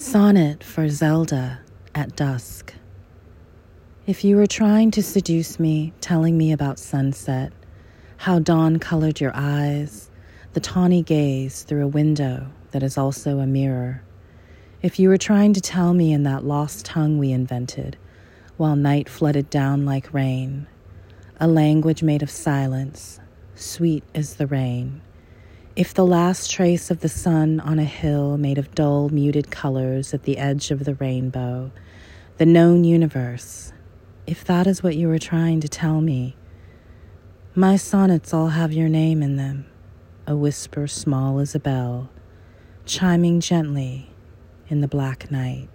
Sonnet for Zelda at dusk. If you were trying to seduce me, telling me about sunset, how dawn colored your eyes, the tawny gaze through a window that is also a mirror. If you were trying to tell me in that lost tongue we invented, while night flooded down like rain, a language made of silence, sweet as the rain. If the last trace of the sun on a hill made of dull, muted colors at the edge of the rainbow, the known universe, if that is what you were trying to tell me, my sonnets all have your name in them, a whisper small as a bell, chiming gently in the black night.